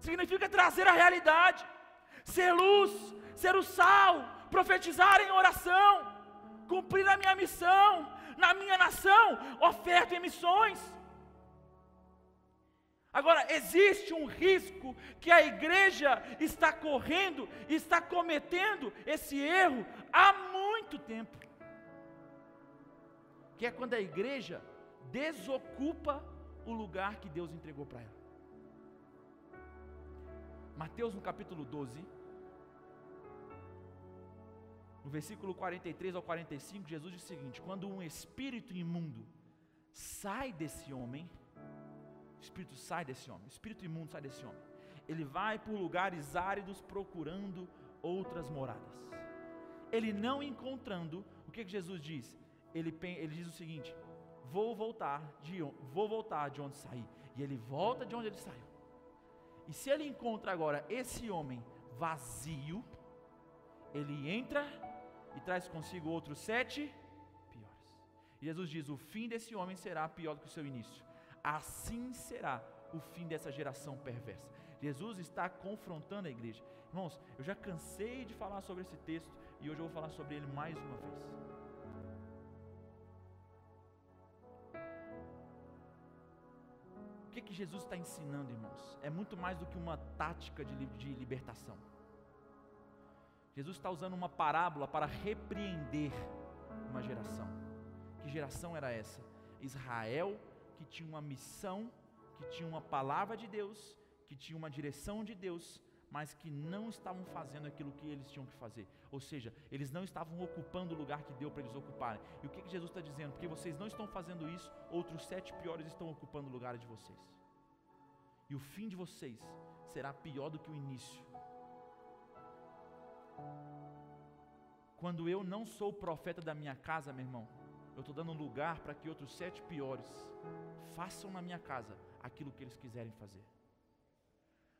significa trazer a realidade, ser luz, ser o sal, profetizar em oração, cumprir a minha missão, na minha nação, oferta em missões. Agora, existe um risco que a igreja está correndo, está cometendo esse erro há muito tempo. Que é quando a igreja desocupa o lugar que Deus entregou para ela. Mateus no capítulo 12, no versículo 43 ao 45, Jesus diz o seguinte: Quando um espírito imundo sai desse homem, espírito sai desse homem, espírito imundo sai desse homem. Ele vai por lugares áridos procurando outras moradas. Ele não encontrando, o que, que Jesus diz? Ele, ele diz o seguinte: vou voltar de vou voltar de onde saí. E ele volta de onde ele saiu. E se ele encontra agora esse homem vazio, ele entra e traz consigo outros sete piores. E Jesus diz: o fim desse homem será pior do que o seu início assim será o fim dessa geração perversa. Jesus está confrontando a igreja. Irmãos, eu já cansei de falar sobre esse texto e hoje eu vou falar sobre ele mais uma vez. O que, que Jesus está ensinando, irmãos? É muito mais do que uma tática de, de libertação. Jesus está usando uma parábola para repreender uma geração. Que geração era essa? Israel que tinha uma missão, que tinha uma palavra de Deus, que tinha uma direção de Deus, mas que não estavam fazendo aquilo que eles tinham que fazer. Ou seja, eles não estavam ocupando o lugar que deu para eles ocuparem. E o que, que Jesus está dizendo? Porque vocês não estão fazendo isso, outros sete piores estão ocupando o lugar de vocês. E o fim de vocês será pior do que o início. Quando eu não sou profeta da minha casa, meu irmão, eu estou dando lugar para que outros sete piores façam na minha casa aquilo que eles quiserem fazer.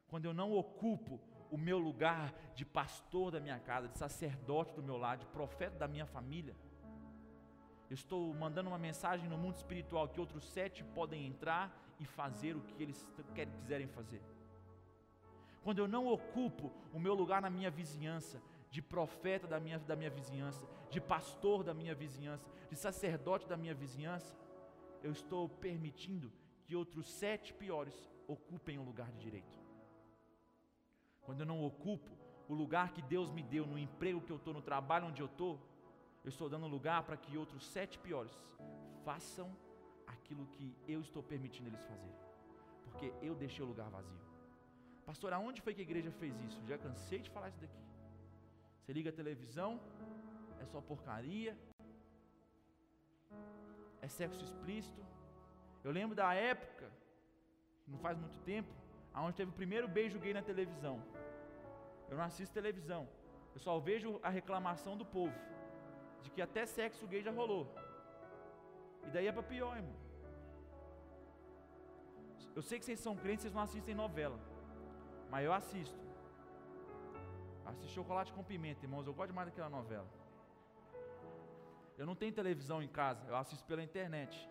Quando eu não ocupo o meu lugar de pastor da minha casa, de sacerdote do meu lar, de profeta da minha família, eu estou mandando uma mensagem no mundo espiritual que outros sete podem entrar e fazer o que eles quiserem fazer. Quando eu não ocupo o meu lugar na minha vizinhança, de profeta da minha, da minha vizinhança, de pastor da minha vizinhança, de sacerdote da minha vizinhança, eu estou permitindo que outros sete piores ocupem o lugar de direito. Quando eu não ocupo o lugar que Deus me deu no emprego que eu estou, no trabalho onde eu estou, eu estou dando lugar para que outros sete piores façam aquilo que eu estou permitindo eles fazerem, porque eu deixei o lugar vazio. Pastor, aonde foi que a igreja fez isso? Já cansei de falar isso daqui. Você liga a televisão, é só porcaria, é sexo explícito. Eu lembro da época, não faz muito tempo, aonde teve o primeiro beijo gay na televisão. Eu não assisto televisão, eu só vejo a reclamação do povo de que até sexo gay já rolou. E daí é para pior, irmão. Eu sei que vocês são crentes, vocês não assistem novela. Mas eu assisto. Assisto chocolate com pimenta, irmãos. Eu gosto demais daquela novela. Eu não tenho televisão em casa, eu assisto pela internet.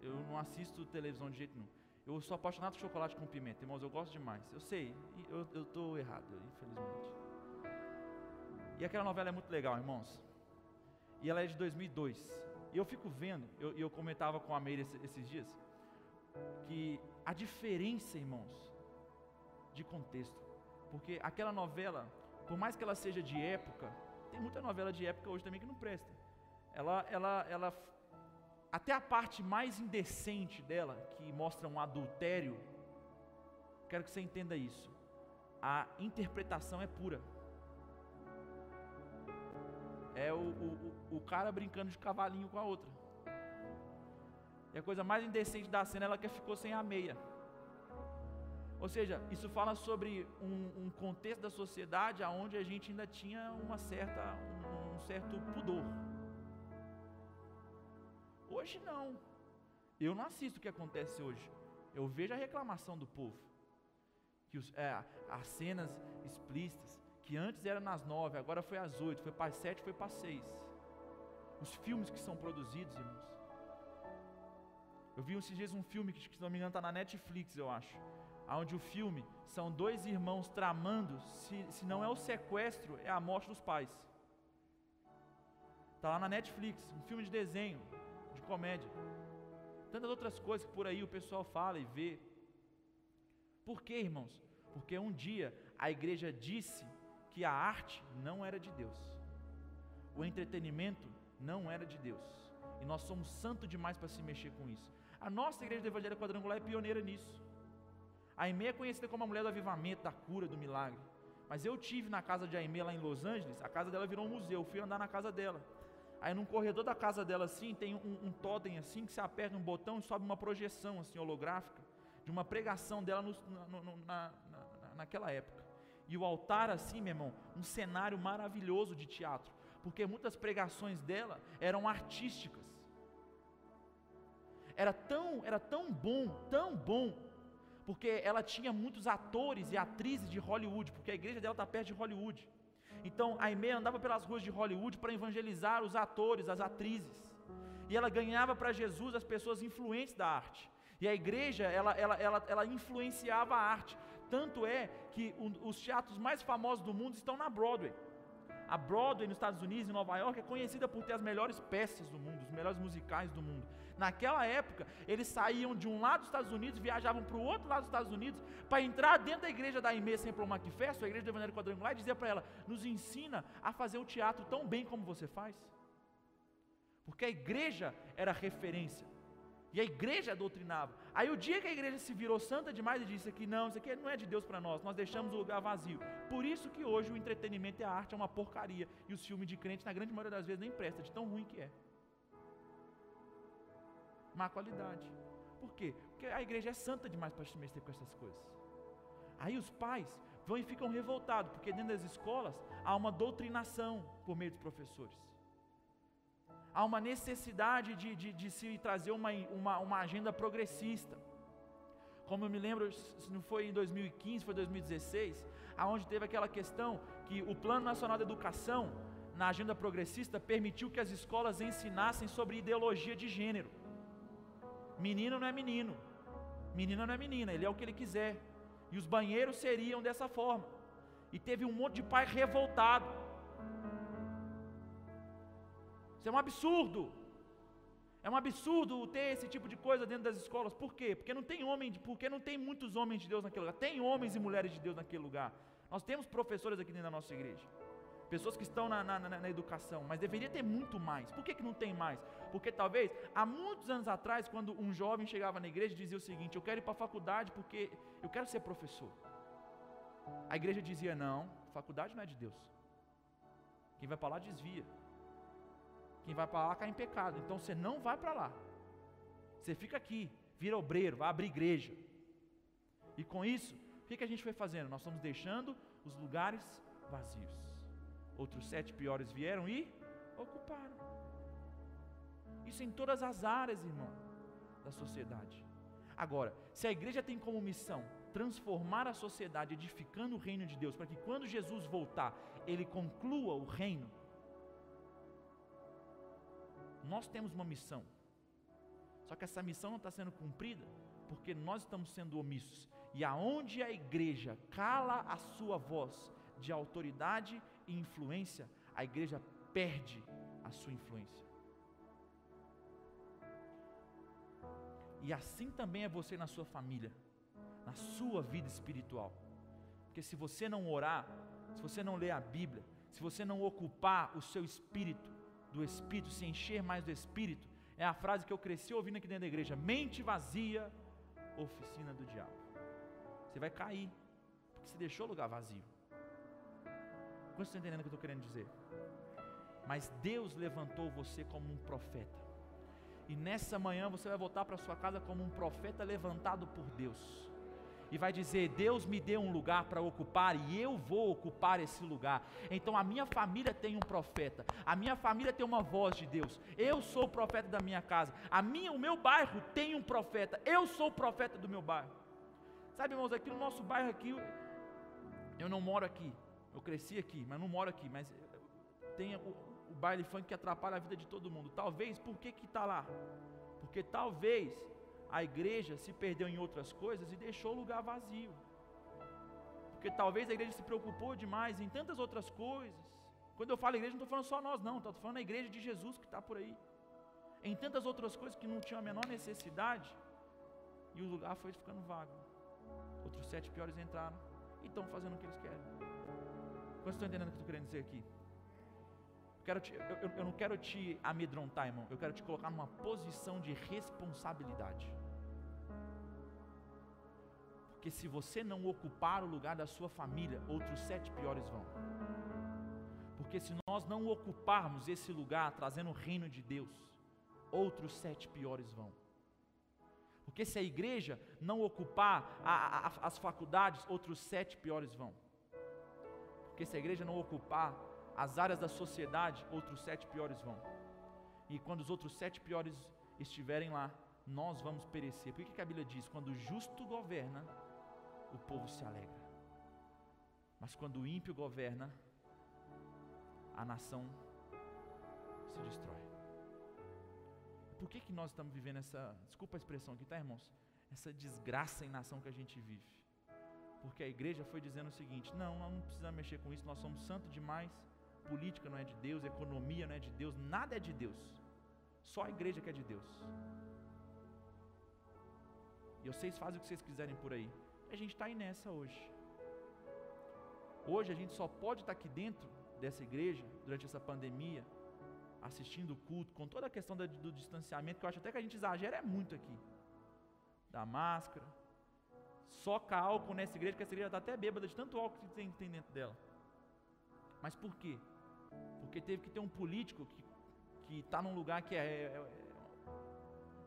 Eu não assisto televisão de jeito nenhum. Eu sou apaixonado por chocolate com pimenta, irmãos. Eu gosto demais. Eu sei, eu estou errado, infelizmente. E aquela novela é muito legal, irmãos. E ela é de 2002. E eu fico vendo, eu, eu comentava com a Meire esses, esses dias, que a diferença, irmãos, de contexto. Porque aquela novela, por mais que ela seja de época, tem muita novela de época hoje também que não presta. Ela, ela, ela, até a parte mais indecente dela, que mostra um adultério, quero que você entenda isso. A interpretação é pura. É o, o, o cara brincando de cavalinho com a outra. E a coisa mais indecente da cena é ela que ficou sem a meia. Ou seja, isso fala sobre um, um contexto da sociedade onde a gente ainda tinha uma certa, um, um certo pudor. Hoje não. Eu não assisto o que acontece hoje. Eu vejo a reclamação do povo. Que os, é, as cenas explícitas, que antes era nas nove, agora foi às oito, foi para as sete, foi para as seis. Os filmes que são produzidos, irmãos. Eu vi esses dias um filme que, se não me engano, está na Netflix, eu acho. Onde o filme são dois irmãos tramando, se, se não é o sequestro, é a morte dos pais. Está lá na Netflix, um filme de desenho, de comédia. Tantas outras coisas que por aí o pessoal fala e vê. Por quê, irmãos? Porque um dia a igreja disse que a arte não era de Deus, o entretenimento não era de Deus, e nós somos santos demais para se mexer com isso. A nossa igreja do Evangelho Quadrangular é pioneira nisso. Aimee é conhecida como a mulher do avivamento, da cura, do milagre. Mas eu tive na casa de Aimee lá em Los Angeles, a casa dela virou um museu, eu fui andar na casa dela. Aí num corredor da casa dela assim, tem um, um totem assim, que você aperta um botão e sobe uma projeção assim holográfica, de uma pregação dela no, no, no, na, na, naquela época. E o altar assim, meu irmão, um cenário maravilhoso de teatro, porque muitas pregações dela eram artísticas. Era tão, era tão bom, tão bom, porque ela tinha muitos atores e atrizes de Hollywood, porque a igreja dela está perto de Hollywood. Então a Aimee andava pelas ruas de Hollywood para evangelizar os atores, as atrizes. E ela ganhava para Jesus as pessoas influentes da arte. E a igreja, ela, ela, ela, ela influenciava a arte. Tanto é que os teatros mais famosos do mundo estão na Broadway. A Broadway nos Estados Unidos, em Nova York, é conhecida por ter as melhores peças do mundo, os melhores musicais do mundo. Naquela época, eles saíam de um lado dos Estados Unidos, viajavam para o outro lado dos Estados Unidos, para entrar dentro da igreja da Aimee Semple McPherson, a igreja do Evangelho Quadrangular, e dizer para ela: nos ensina a fazer o teatro tão bem como você faz. Porque a igreja era referência. E a igreja doutrinava. Aí o dia que a igreja se virou santa demais e disse que não, isso aqui não é de Deus para nós, nós deixamos o lugar vazio. Por isso que hoje o entretenimento e a arte é uma porcaria. E os filmes de crente, na grande maioria das vezes, nem presta, de tão ruim que é má qualidade. Por quê? Porque a igreja é santa demais para se mexer com essas coisas. Aí os pais vão e ficam revoltados, porque dentro das escolas há uma doutrinação por meio dos professores. há uma necessidade de, de, de se trazer uma, uma, uma agenda progressista. Como eu me lembro, se não foi em 2015, foi 2016, aonde teve aquela questão que o Plano Nacional de Educação, na agenda progressista, permitiu que as escolas ensinassem sobre ideologia de gênero. Menino não é menino, menina não é menina, ele é o que ele quiser. E os banheiros seriam dessa forma. E teve um monte de pai revoltado. Isso é um absurdo. É um absurdo ter esse tipo de coisa dentro das escolas. Por quê? Porque não tem homem, porque não tem muitos homens de Deus naquele lugar. Tem homens e mulheres de Deus naquele lugar. Nós temos professores aqui dentro da nossa igreja. Pessoas que estão na, na, na, educação, mas deveria ter muito mais. Por que, que não tem mais? Porque talvez há muitos anos atrás, quando um jovem chegava na igreja, dizia o seguinte: Eu quero ir para a faculdade porque eu quero ser professor. A igreja dizia: Não, faculdade não é de Deus. Quem vai para lá desvia. Quem vai para lá cai em pecado. Então você não vai para lá. Você fica aqui, vira obreiro, vai abrir igreja. E com isso, o que, que a gente foi fazendo? Nós estamos deixando os lugares vazios. Outros sete piores vieram e ocuparam. Isso em todas as áreas, irmão, da sociedade. Agora, se a igreja tem como missão transformar a sociedade, edificando o reino de Deus, para que quando Jesus voltar, ele conclua o reino, nós temos uma missão. Só que essa missão não está sendo cumprida porque nós estamos sendo omissos. E aonde a igreja cala a sua voz de autoridade influência, a igreja perde a sua influência. E assim também é você na sua família, na sua vida espiritual. Porque se você não orar, se você não ler a Bíblia, se você não ocupar o seu espírito do Espírito, se encher mais do Espírito, é a frase que eu cresci ouvindo aqui dentro da igreja: mente vazia, oficina do diabo. Você vai cair, porque você deixou o lugar vazio. Quantos estão entendendo o que eu estou querendo dizer? Mas Deus levantou você como um profeta. E nessa manhã você vai voltar para sua casa como um profeta levantado por Deus e vai dizer: Deus me deu um lugar para ocupar e eu vou ocupar esse lugar. Então a minha família tem um profeta, a minha família tem uma voz de Deus. Eu sou o profeta da minha casa, a minha, o meu bairro tem um profeta. Eu sou o profeta do meu bairro. Sabe, irmãos, aqui no nosso bairro aqui, eu não moro aqui. Eu cresci aqui, mas não moro aqui. Mas tem o, o baile funk que atrapalha a vida de todo mundo. Talvez, por que que está lá? Porque talvez a igreja se perdeu em outras coisas e deixou o lugar vazio. Porque talvez a igreja se preocupou demais em tantas outras coisas. Quando eu falo igreja, não estou falando só nós, não, estou falando a igreja de Jesus que está por aí. Em tantas outras coisas que não tinham a menor necessidade, e o lugar foi ficando vago. Outros sete piores entraram e estão fazendo o que eles querem. Quantos estão entendendo o que eu estou querendo dizer aqui? Eu, te, eu, eu não quero te amedrontar, irmão. Eu quero te colocar numa posição de responsabilidade. Porque se você não ocupar o lugar da sua família, outros sete piores vão. Porque se nós não ocuparmos esse lugar, trazendo o reino de Deus, outros sete piores vão. Porque se a igreja não ocupar a, a, as faculdades, outros sete piores vão. Porque se a igreja não ocupar as áreas da sociedade, outros sete piores vão. E quando os outros sete piores estiverem lá, nós vamos perecer. Por que, que a Bíblia diz? Quando o justo governa, o povo se alegra. Mas quando o ímpio governa, a nação se destrói. Por que, que nós estamos vivendo essa, desculpa a expressão aqui, tá, irmãos? Essa desgraça em nação que a gente vive. Porque a igreja foi dizendo o seguinte: não, nós não precisamos mexer com isso, nós somos santos demais, política não é de Deus, economia não é de Deus, nada é de Deus. Só a igreja que é de Deus. E vocês fazem o que vocês quiserem por aí a gente está aí nessa hoje. Hoje a gente só pode estar tá aqui dentro dessa igreja, durante essa pandemia, assistindo o culto, com toda a questão do, do distanciamento, que eu acho até que a gente exagera é muito aqui. Da máscara. Soca álcool nessa igreja, que essa igreja está até bêbada de tanto álcool que tem, dentro dela. Mas por quê? Porque teve que ter um político que está num lugar que é, é, é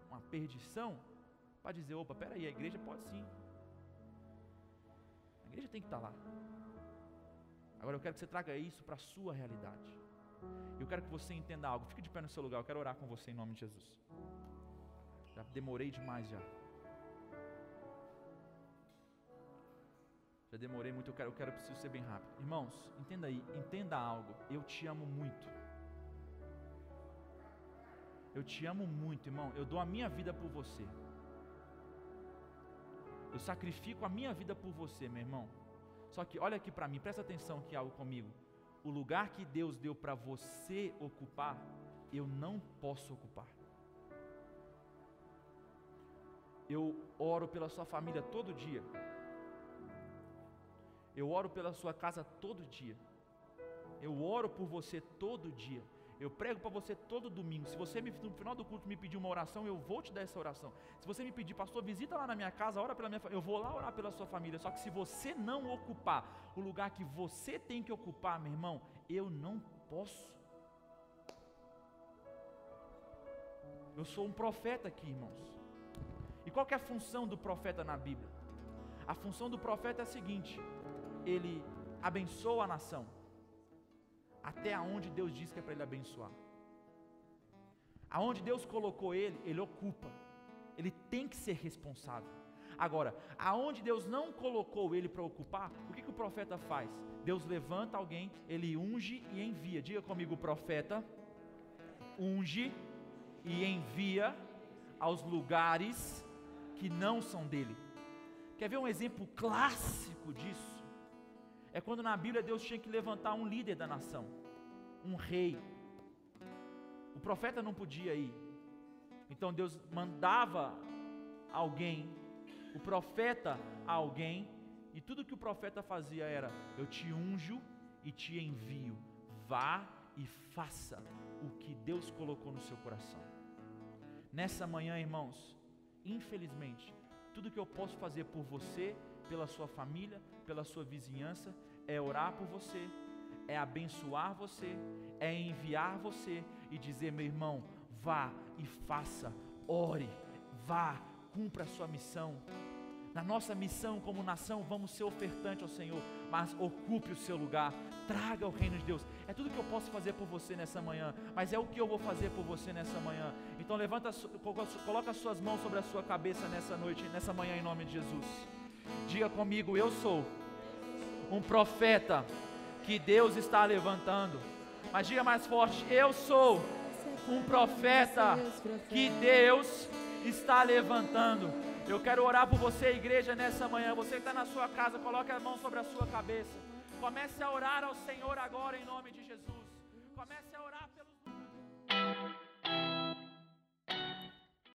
uma perdição, para dizer, opa, peraí, a igreja pode sim igreja tem que estar lá. Agora eu quero que você traga isso para a sua realidade. Eu quero que você entenda algo. Fique de pé no seu lugar. Eu quero orar com você em nome de Jesus. Já demorei demais já. Já demorei muito, eu quero, eu quero, eu preciso ser bem rápido. Irmãos, entenda aí, entenda algo. Eu te amo muito. Eu te amo muito, irmão. Eu dou a minha vida por você. Eu sacrifico a minha vida por você, meu irmão. Só que olha aqui para mim, presta atenção que algo comigo. O lugar que Deus deu para você ocupar, eu não posso ocupar. Eu oro pela sua família todo dia. Eu oro pela sua casa todo dia. Eu oro por você todo dia. Eu prego para você todo domingo. Se você me, no final do culto me pedir uma oração, eu vou te dar essa oração. Se você me pedir, pastor, visita lá na minha casa, ora pela minha eu vou lá orar pela sua família. Só que se você não ocupar o lugar que você tem que ocupar, meu irmão, eu não posso. Eu sou um profeta aqui, irmãos. E qual é a função do profeta na Bíblia? A função do profeta é a seguinte: ele abençoa a nação, até aonde Deus diz que é para ele abençoar. Aonde Deus colocou ele, ele ocupa. Ele tem que ser responsável. Agora, aonde Deus não colocou ele para ocupar, o que, que o profeta faz? Deus levanta alguém, ele unge e envia. Diga comigo, o profeta unge e envia aos lugares que não são dele. Quer ver um exemplo clássico disso? É quando na Bíblia Deus tinha que levantar um líder da nação, um rei. O profeta não podia ir. Então Deus mandava alguém, o profeta a alguém, e tudo que o profeta fazia era: Eu te unjo e te envio. Vá e faça o que Deus colocou no seu coração. Nessa manhã, irmãos, infelizmente, tudo que eu posso fazer por você pela sua família, pela sua vizinhança, é orar por você, é abençoar você, é enviar você e dizer, meu irmão, vá e faça, ore, vá, cumpra a sua missão. Na nossa missão como nação, vamos ser ofertante ao Senhor, mas ocupe o seu lugar, traga o reino de Deus. É tudo que eu posso fazer por você nessa manhã, mas é o que eu vou fazer por você nessa manhã. Então levanta, coloca as suas mãos sobre a sua cabeça nessa noite, nessa manhã em nome de Jesus. Diga comigo, eu sou um profeta que Deus está levantando. Mas diga mais forte: Eu sou um profeta que Deus está levantando. Eu quero orar por você, igreja, nessa manhã. Você que está na sua casa, coloque a mão sobre a sua cabeça. Comece a orar ao Senhor agora em nome de Jesus. Comece